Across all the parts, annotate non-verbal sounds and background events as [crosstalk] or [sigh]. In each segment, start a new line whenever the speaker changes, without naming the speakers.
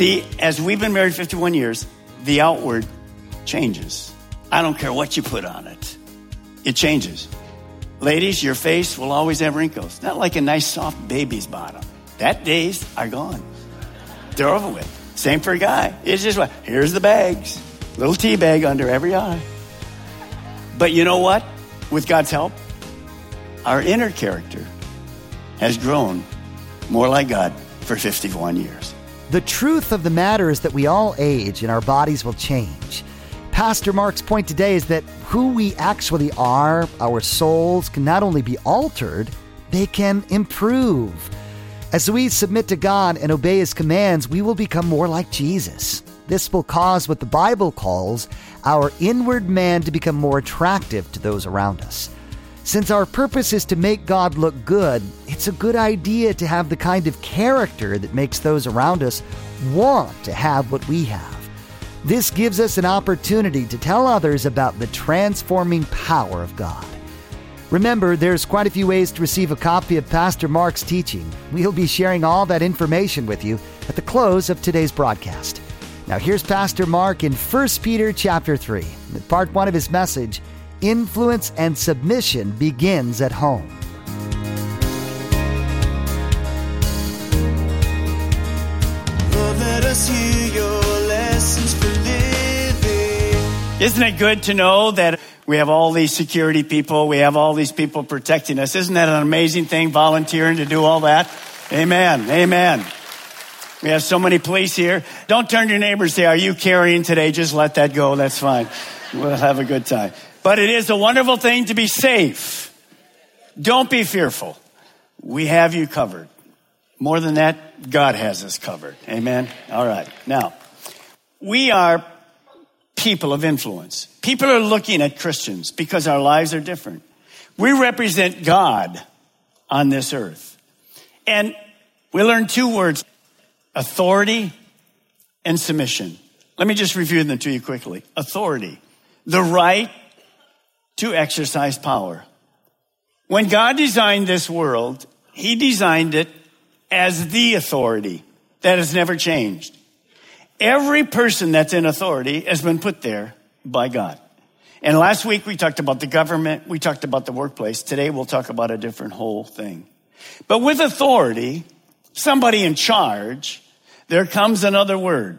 See, as we've been married 51 years, the outward changes. I don't care what you put on it, it changes. Ladies, your face will always have wrinkles. Not like a nice soft baby's bottom. That days are gone. They're over with. Same for a guy. It's just what here's the bags. Little tea bag under every eye. But you know what? With God's help, our inner character has grown more like God for 51 years.
The truth of the matter is that we all age and our bodies will change. Pastor Mark's point today is that who we actually are, our souls, can not only be altered, they can improve. As we submit to God and obey His commands, we will become more like Jesus. This will cause what the Bible calls our inward man to become more attractive to those around us. Since our purpose is to make God look good, it's a good idea to have the kind of character that makes those around us want to have what we have. This gives us an opportunity to tell others about the transforming power of God. Remember, there's quite a few ways to receive a copy of Pastor Mark's teaching. We'll be sharing all that information with you at the close of today's broadcast. Now here's Pastor Mark in 1 Peter chapter 3. Part 1 of his message, Influence and Submission begins at home.
Isn't it good to know that we have all these security people, we have all these people protecting us? Isn't that an amazing thing, volunteering to do all that? Amen. Amen. We have so many police here. Don't turn to your neighbors say, Are you carrying today? Just let that go. That's fine. We'll have a good time. But it is a wonderful thing to be safe. Don't be fearful. We have you covered. More than that, God has us covered. Amen. All right. Now, we are people of influence. People are looking at Christians because our lives are different. We represent God on this earth. And we learn two words authority and submission. Let me just review them to you quickly. Authority, the right to exercise power. When God designed this world, He designed it as the authority that has never changed. Every person that's in authority has been put there by God. And last week we talked about the government, we talked about the workplace. Today we'll talk about a different whole thing. But with authority, somebody in charge, there comes another word.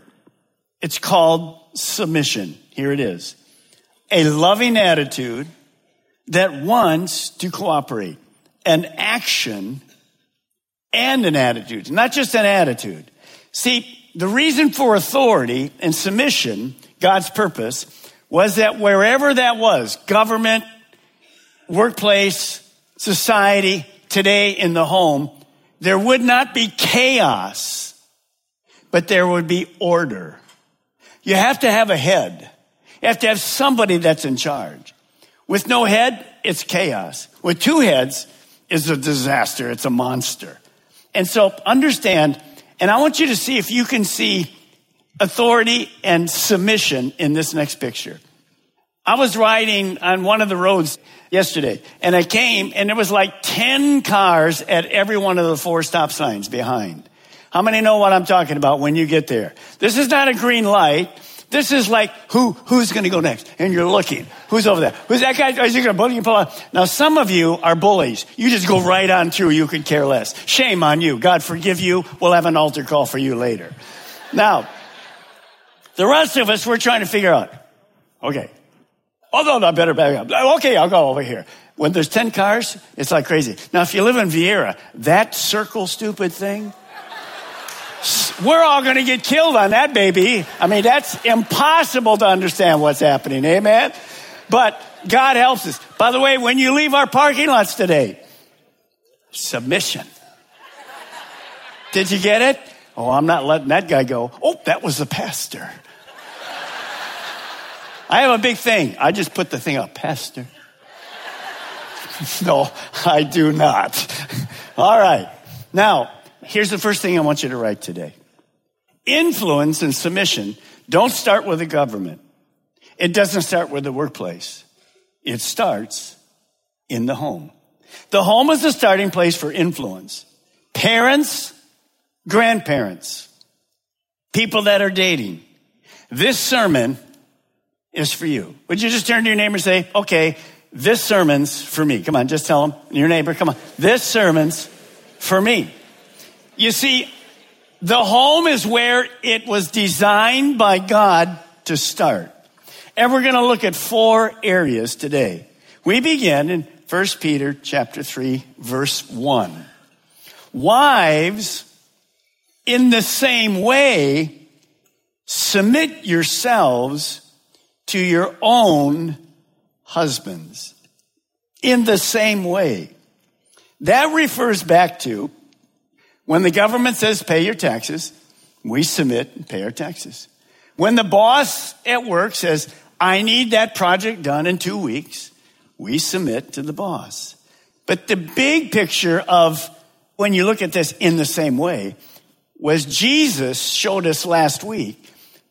It's called submission. Here it is. A loving attitude that wants to cooperate, an action and an attitude, not just an attitude. See, the reason for authority and submission, God's purpose, was that wherever that was, government, workplace, society, today in the home, there would not be chaos, but there would be order. You have to have a head. You have to have somebody that's in charge. With no head, it's chaos. With two heads, is a disaster. It's a monster. And so understand, and I want you to see if you can see authority and submission in this next picture. I was riding on one of the roads yesterday and I came and there was like 10 cars at every one of the four stop signs behind. How many know what I'm talking about when you get there? This is not a green light. This is like who who's going to go next, and you're looking. Who's over there? Who's that guy? Is he going to bully you? Pull out? Now, some of you are bullies. You just go right on through. You could care less. Shame on you. God forgive you. We'll have an altar call for you later. Now, the rest of us, we're trying to figure out. Okay. Although I better back up. Okay, I'll go over here. When there's 10 cars, it's like crazy. Now, if you live in Viera, that circle stupid thing, we're all going to get killed on that baby. I mean, that's impossible to understand what's happening. Amen. But God helps us. By the way, when you leave our parking lots today, submission. Did you get it? Oh, I'm not letting that guy go. Oh, that was the pastor. I have a big thing. I just put the thing up, pastor. [laughs] no, I do not. [laughs] All right. Now, here's the first thing I want you to write today. Influence and submission don't start with the government. It doesn't start with the workplace. It starts in the home. The home is the starting place for influence. Parents, grandparents, people that are dating. This sermon is for you. Would you just turn to your neighbor and say, okay, this sermon's for me. Come on, just tell them, your neighbor, come on. This sermon's for me. You see, the home is where it was designed by God to start. And we're going to look at four areas today. We begin in 1 Peter chapter 3 verse 1. Wives, in the same way, submit yourselves to your own husbands. In the same way. That refers back to when the government says pay your taxes, we submit and pay our taxes. When the boss at work says, I need that project done in two weeks, we submit to the boss. But the big picture of when you look at this in the same way was Jesus showed us last week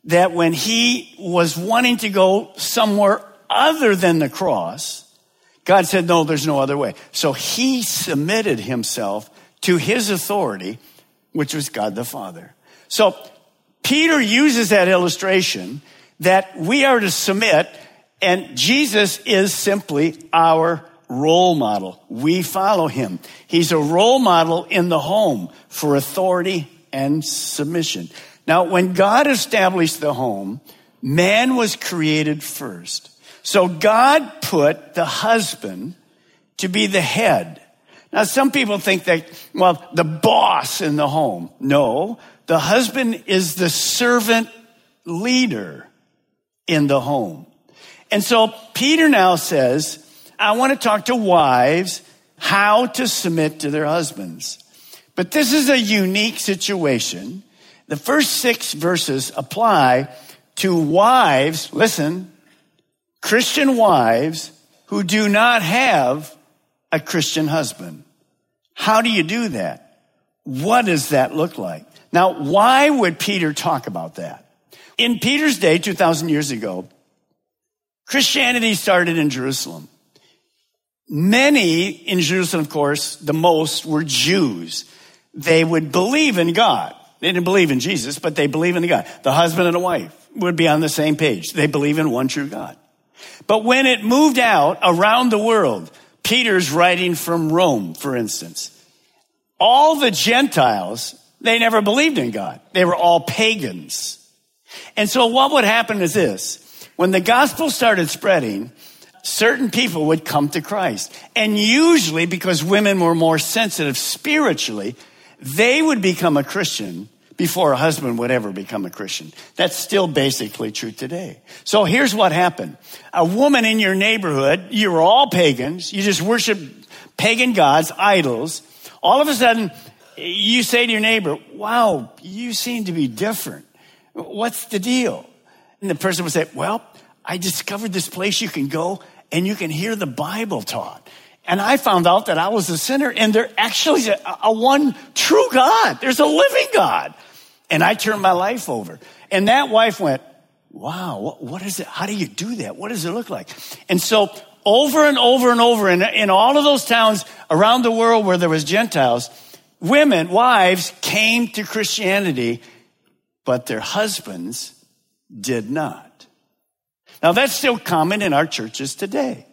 that when he was wanting to go somewhere other than the cross, God said, no, there's no other way. So he submitted himself to his authority, which was God the Father. So Peter uses that illustration that we are to submit and Jesus is simply our role model. We follow him. He's a role model in the home for authority and submission. Now, when God established the home, man was created first. So God put the husband to be the head. Now, some people think that, well, the boss in the home. No, the husband is the servant leader in the home. And so Peter now says, I want to talk to wives how to submit to their husbands. But this is a unique situation. The first six verses apply to wives, listen, Christian wives who do not have a Christian husband. How do you do that? What does that look like? Now, why would Peter talk about that? In Peter's day, 2,000 years ago, Christianity started in Jerusalem. Many in Jerusalem, of course, the most were Jews. They would believe in God. They didn't believe in Jesus, but they believe in the God. The husband and the wife would be on the same page. They believe in one true God. But when it moved out around the world, Peter's writing from Rome, for instance, all the Gentiles, they never believed in God. They were all pagans. And so what would happen is this. When the gospel started spreading, certain people would come to Christ. And usually, because women were more sensitive spiritually, they would become a Christian before a husband would ever become a Christian. That's still basically true today. So here's what happened. A woman in your neighborhood, you were all pagans, you just worship pagan gods, idols. All of a sudden, you say to your neighbor, wow, you seem to be different. What's the deal? And the person would say, well, I discovered this place you can go and you can hear the Bible taught. And I found out that I was a sinner and there actually is a, a one true God. There's a living God. And I turned my life over. And that wife went, wow, what, what is it? How do you do that? What does it look like? And so over and over and over in, in all of those towns around the world where there was Gentiles, women, wives came to Christianity, but their husbands did not. Now that's still common in our churches today.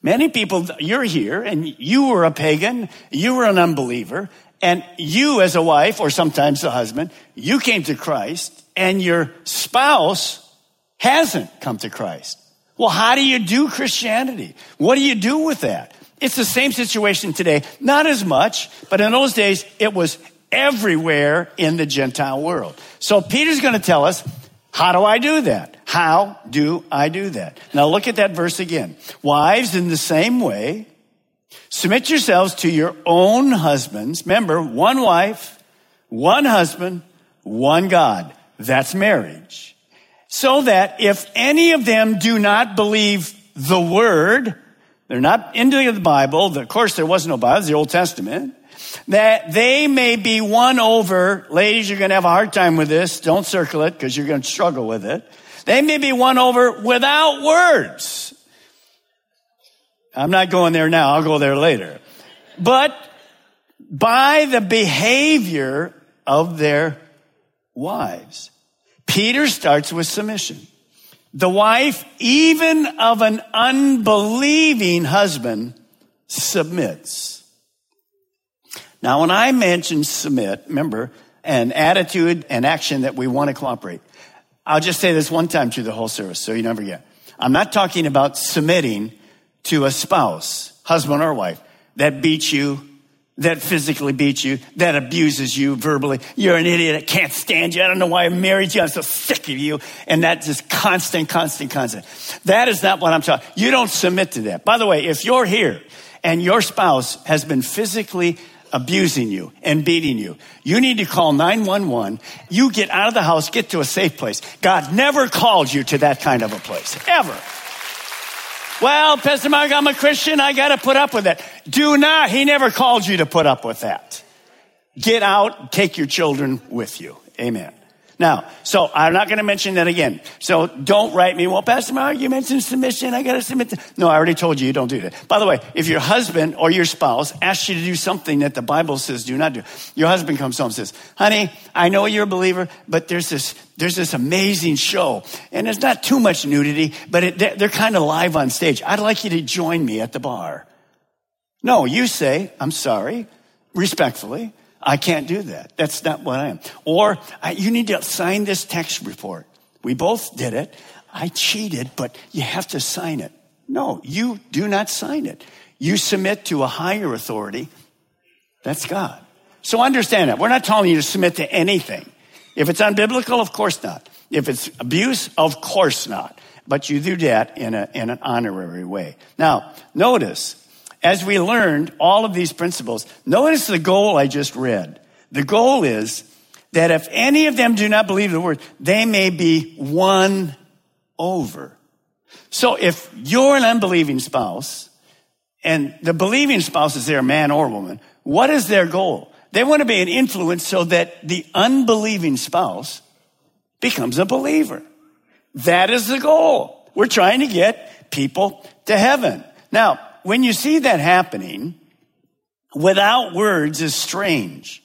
Many people, you're here and you were a pagan, you were an unbeliever, and you as a wife, or sometimes a husband, you came to Christ and your spouse hasn't come to Christ. Well, how do you do Christianity? What do you do with that? It's the same situation today. Not as much, but in those days, it was everywhere in the Gentile world. So Peter's going to tell us, how do I do that? How do I do that? Now look at that verse again. Wives, in the same way, submit yourselves to your own husbands. Remember, one wife, one husband, one God. That's marriage. So that if any of them do not believe the word, they're not into the Bible. Of course, there was no Bible, the Old Testament. That they may be won over. Ladies, you're going to have a hard time with this. Don't circle it because you're going to struggle with it. They may be won over without words. I'm not going there now. I'll go there later. But by the behavior of their wives. Peter starts with submission. The wife, even of an unbelieving husband, submits. Now, when I mention submit, remember, an attitude and action that we want to cooperate. I'll just say this one time through the whole service so you never get. I'm not talking about submitting to a spouse, husband or wife, that beats you, that physically beats you, that abuses you verbally. You're an idiot. I can't stand you. I don't know why I married you. I'm so sick of you. And that just constant, constant, constant. That is not what I'm talking. You don't submit to that. By the way, if you're here and your spouse has been physically abusing you and beating you, you need to call 911. You get out of the house, get to a safe place. God never called you to that kind of a place, ever. Well, Pastor Mark, I'm a Christian. I got to put up with that. Do not. He never called you to put up with that. Get out, take your children with you. Amen. Now, so I'm not going to mention that again. So don't write me, well, Pastor Mark, you mentioned submission. I got to submit. No, I already told you you don't do that. By the way, if your husband or your spouse asks you to do something that the Bible says do not do, your husband comes home and says, honey, I know you're a believer, but there's this, there's this amazing show and there's not too much nudity, but it, they're, they're kind of live on stage. I'd like you to join me at the bar. No, you say, I'm sorry, respectfully. I can't do that. That's not what I am. Or I, you need to sign this text report. We both did it. I cheated, but you have to sign it. No, you do not sign it. You submit to a higher authority. That's God. So understand that. We're not telling you to submit to anything. If it's unbiblical, of course not. If it's abuse, of course not. But you do that in, a, in an honorary way. Now, notice as we learned all of these principles, notice the goal I just read. The goal is that if any of them do not believe the word, they may be won over. So if you're an unbelieving spouse and the believing spouse is there, man or woman, what is their goal? They want to be an influence so that the unbelieving spouse becomes a believer. That is the goal. We're trying to get people to heaven. Now, when you see that happening without words is strange.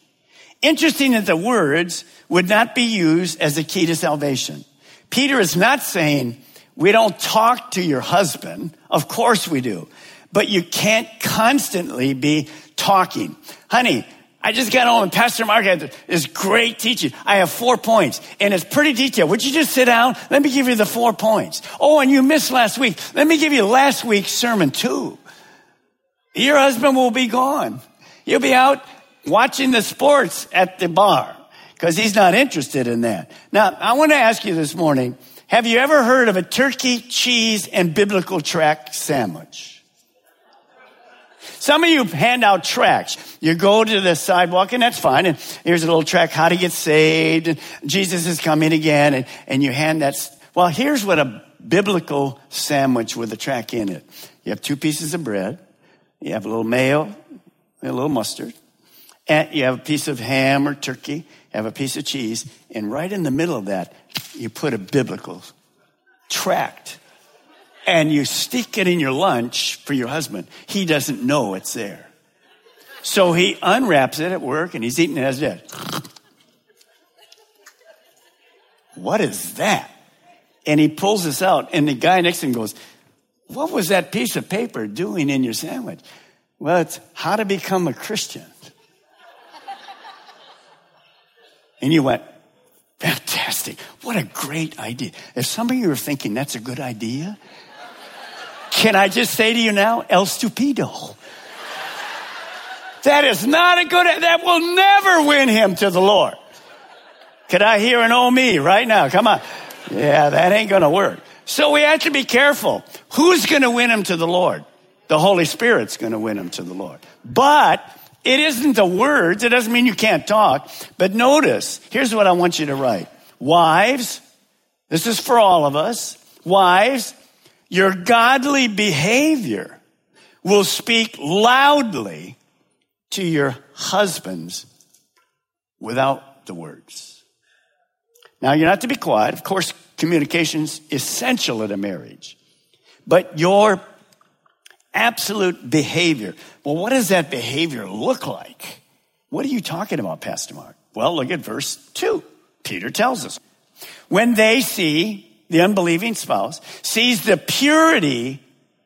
Interesting that the words would not be used as a key to salvation. Peter is not saying we don't talk to your husband. Of course we do. But you can't constantly be talking. Honey, I just got home and Pastor Mark had this great teaching. I have four points and it's pretty detailed. Would you just sit down? Let me give you the four points. Oh, and you missed last week. Let me give you last week's sermon too. Your husband will be gone. You'll be out watching the sports at the bar because he's not interested in that. Now, I want to ask you this morning, have you ever heard of a turkey, cheese, and biblical tract sandwich? Some of you hand out tracts. You go to the sidewalk and that's fine. And here's a little tract, how to get saved. And Jesus is coming again. And, and you hand that. Well, here's what a biblical sandwich with a tract in it. You have two pieces of bread you have a little mayo, a little mustard, and you have a piece of ham or turkey, you have a piece of cheese, and right in the middle of that, you put a biblical tract. And you stick it in your lunch for your husband. He doesn't know it's there. So he unwraps it at work and he's eating it as dead. What is that? And he pulls this out, and the guy next to him goes, what was that piece of paper doing in your sandwich? Well, it's how to become a Christian. And you went, fantastic. What a great idea. If some of you are thinking that's a good idea, can I just say to you now, el stupido? That is not a good, that will never win him to the Lord. Could I hear an oh me right now? Come on. Yeah, that ain't gonna work. So we have to be careful. Who's gonna win him to the Lord? The Holy Spirit's gonna win him to the Lord. But it isn't the words. It doesn't mean you can't talk. But notice, here's what I want you to write. Wives, this is for all of us. Wives, your godly behavior will speak loudly to your husbands without the words. Now, you're not to be quiet. Of course, communication's essential in a marriage. But your absolute behavior. Well, what does that behavior look like? What are you talking about, Pastor Mark? Well, look at verse 2. Peter tells us. When they see, the unbelieving spouse sees the purity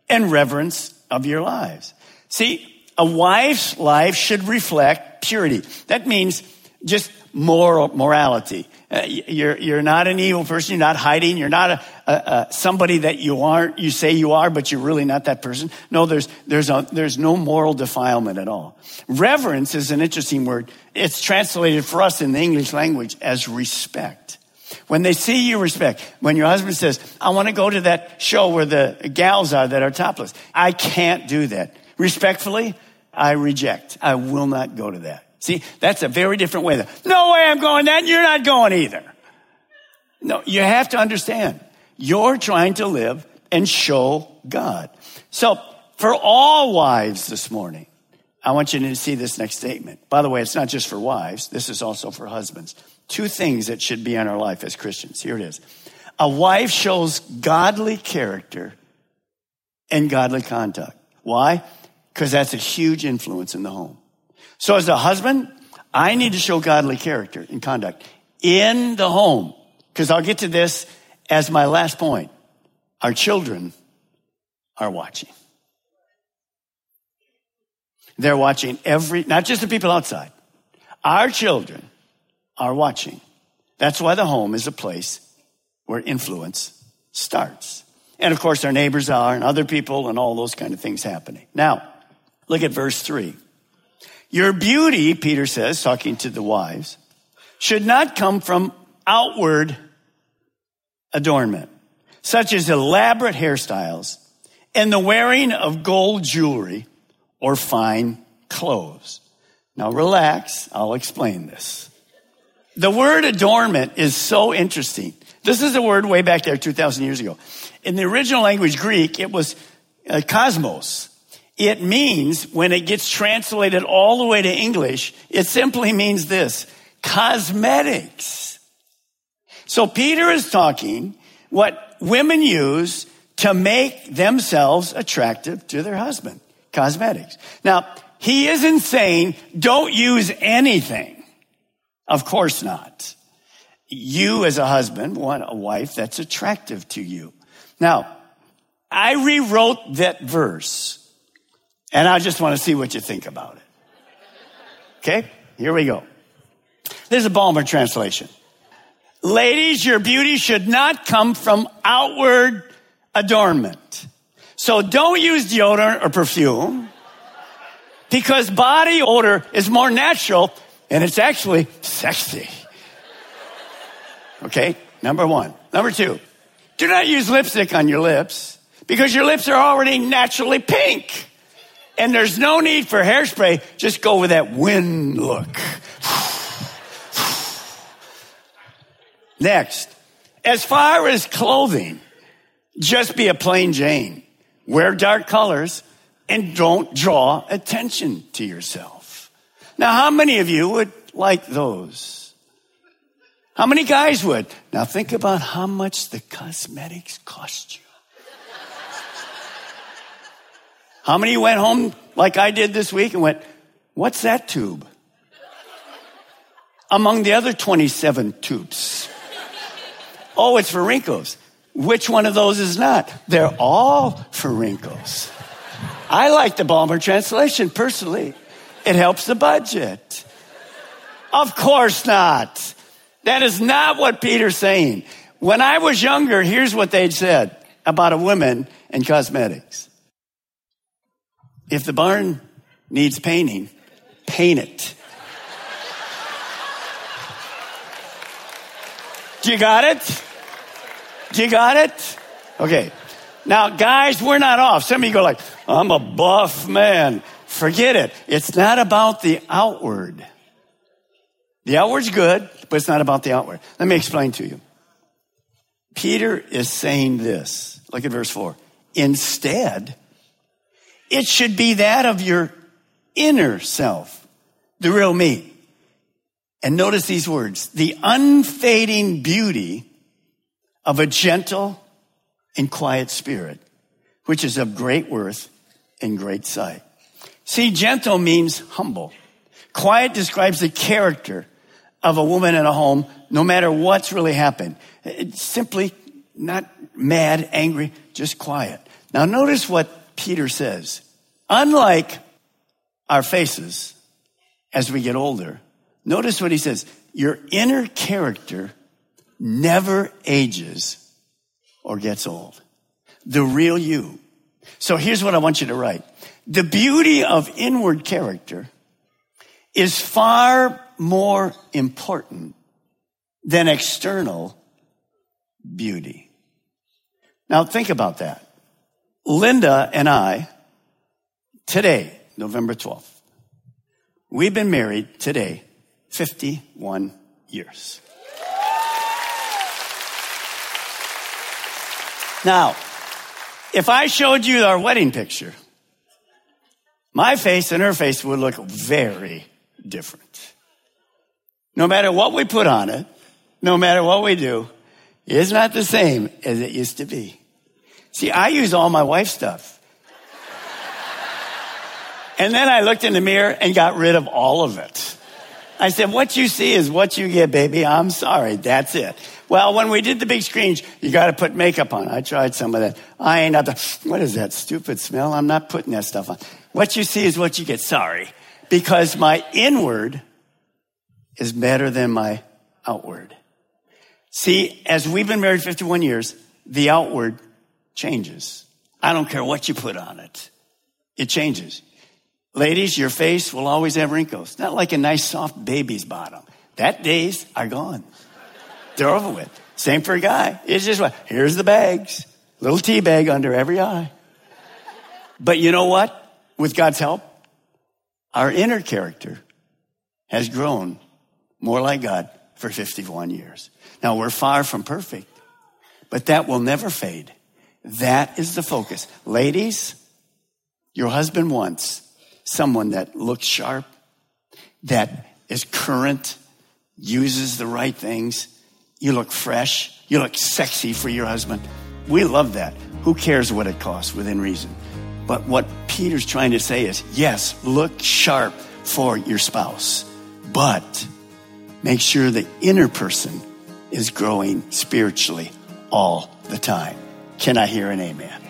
and reverence of your lives. See, a wife's life should reflect purity. That means just moral morality. Uh, you're you're not an evil person. You're not hiding. You're not a, a, a, somebody that you aren't. You say you are, but you're really not that person. No, there's there's a, there's no moral defilement at all. Reverence is an interesting word. It's translated for us in the English language as respect. When they see you respect, when your husband says, "I want to go to that show where the gals are that are topless," I can't do that. Respectfully, I reject. I will not go to that. See, that's a very different way. No way I'm going that, and you're not going either. No, you have to understand. You're trying to live and show God. So, for all wives this morning, I want you to see this next statement. By the way, it's not just for wives, this is also for husbands. Two things that should be in our life as Christians. Here it is. A wife shows godly character and godly conduct. Why? Because that's a huge influence in the home. So as a husband, I need to show godly character and conduct in the home. Because I'll get to this as my last point. Our children are watching. They're watching every, not just the people outside. Our children are watching. That's why the home is a place where influence starts. And of course, our neighbors are and other people and all those kind of things happening. Now, look at verse three. Your beauty, Peter says, talking to the wives, should not come from outward adornment, such as elaborate hairstyles and the wearing of gold jewelry or fine clothes. Now relax, I'll explain this. The word adornment is so interesting. This is a word way back there 2,000 years ago. In the original language Greek, it was uh, cosmos. It means, when it gets translated all the way to English, it simply means this cosmetics. So Peter is talking what women use to make themselves attractive to their husband. Cosmetics. Now, he isn't saying don't use anything. Of course not. You as a husband want a wife that's attractive to you. Now, I rewrote that verse and I just want to see what you think about it. Okay, here we go. This is a Balmer translation. Ladies, your beauty should not come from outward adornment. So don't use deodorant or perfume because body odor is more natural and it's actually sexy. Okay, number one. Number two, do not use lipstick on your lips because your lips are already naturally pink. And there's no need for hairspray. Just go with that wind look. Next, as far as clothing, just be a plain Jane. Wear dark colors and don't draw attention to yourself. Now, how many of you would like those? How many guys would? Now think about how much the cosmetics cost you. How many went home like I did this week and went, what's that tube? Among the other 27 tubes. Oh, it's for wrinkles. Which one of those is not? They're all for wrinkles. I like the Balmer translation personally. It helps the budget. Of course not. That is not what Peter's saying. When I was younger, here's what they'd said about a woman and cosmetics. If the barn needs painting, paint it. Do you got it? Do you got it? Okay. Now, guys, we're not off. Some of you go like, I'm a buff man. Forget it. It's not about the outward. The outward's good, but it's not about the outward. Let me explain to you. Peter is saying this. Look at verse 4. Instead, it should be that of your inner self, the real me. And notice these words the unfading beauty of a gentle and quiet spirit, which is of great worth and great sight. See, gentle means humble. Quiet describes the character of a woman in a home, no matter what's really happened. It's simply not mad, angry, just quiet. Now notice what Peter says. Unlike our faces as we get older, notice what he says. Your inner character never ages or gets old. The real you. So here's what I want you to write. The beauty of inward character is far more important than external beauty. Now think about that. Linda and I, today, November 12th, we've been married today 51 years. Now, if I showed you our wedding picture, my face and her face would look very different. No matter what we put on it, no matter what we do, it's not the same as it used to be. See, I use all my wife's stuff. and then I looked in the mirror and got rid of all of it. I said, what you see is what you get, baby. I'm sorry. That's it. Well, when we did the big screens, you got to put makeup on. I tried some of that. I ain't not the, what is that stupid smell? I'm not putting that stuff on. What you see is what you get. Sorry. Because my inward is better than my outward. See, as we've been married 51 years, the outward changes. I don't care what you put on it. It changes. Ladies, your face will always have wrinkles. Not like a nice soft baby's bottom. That days are gone. They're over with. Same for a guy. It's just what, here's the bags. Little tea bag under every eye. But you know what? With God's help, our inner character has grown more like God for 51 years. Now we're far from perfect, but that will never fade. That is the focus. Ladies, your husband wants someone that looks sharp, that is current, uses the right things, you look fresh. You look sexy for your husband. We love that. Who cares what it costs within reason? But what Peter's trying to say is yes, look sharp for your spouse, but make sure the inner person is growing spiritually all the time. Can I hear an amen?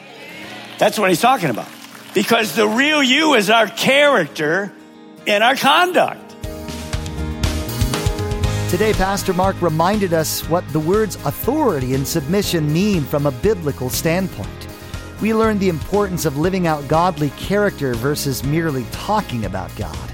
That's what he's talking about. Because the real you is our character and our conduct.
Today, Pastor Mark reminded us what the words authority and submission mean from a biblical standpoint. We learned the importance of living out godly character versus merely talking about God.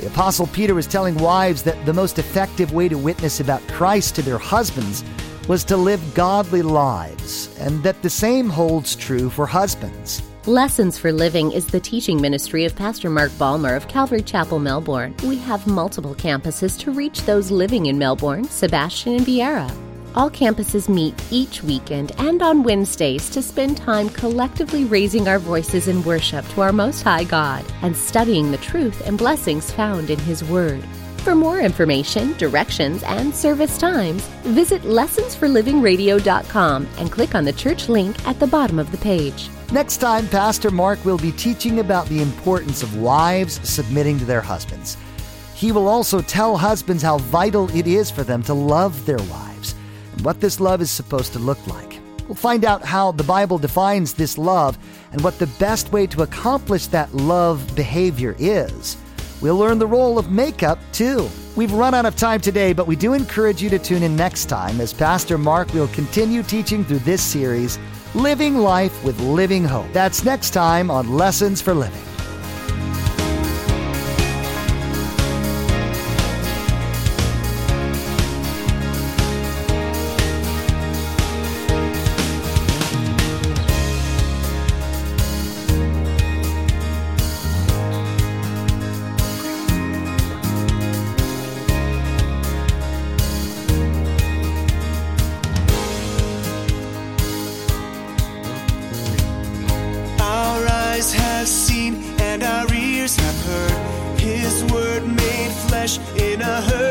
The Apostle Peter was telling wives that the most effective way to witness about Christ to their husbands was to live godly lives, and that the same holds true for husbands.
Lessons for Living is the teaching ministry of Pastor Mark Balmer of Calvary Chapel, Melbourne. We have multiple campuses to reach those living in Melbourne, Sebastian, and Viera. All campuses meet each weekend and on Wednesdays to spend time collectively raising our voices in worship to our Most High God and studying the truth and blessings found in His Word. For more information, directions, and service times, visit lessonsforlivingradio.com and click on the church link at the bottom of the page.
Next time, Pastor Mark will be teaching about the importance of wives submitting to their husbands. He will also tell husbands how vital it is for them to love their wives and what this love is supposed to look like. We'll find out how the Bible defines this love and what the best way to accomplish that love behavior is. We'll learn the role of makeup, too. We've run out of time today, but we do encourage you to tune in next time as Pastor Mark will continue teaching through this series Living Life with Living Hope. That's next time on Lessons for Living.
In a hurting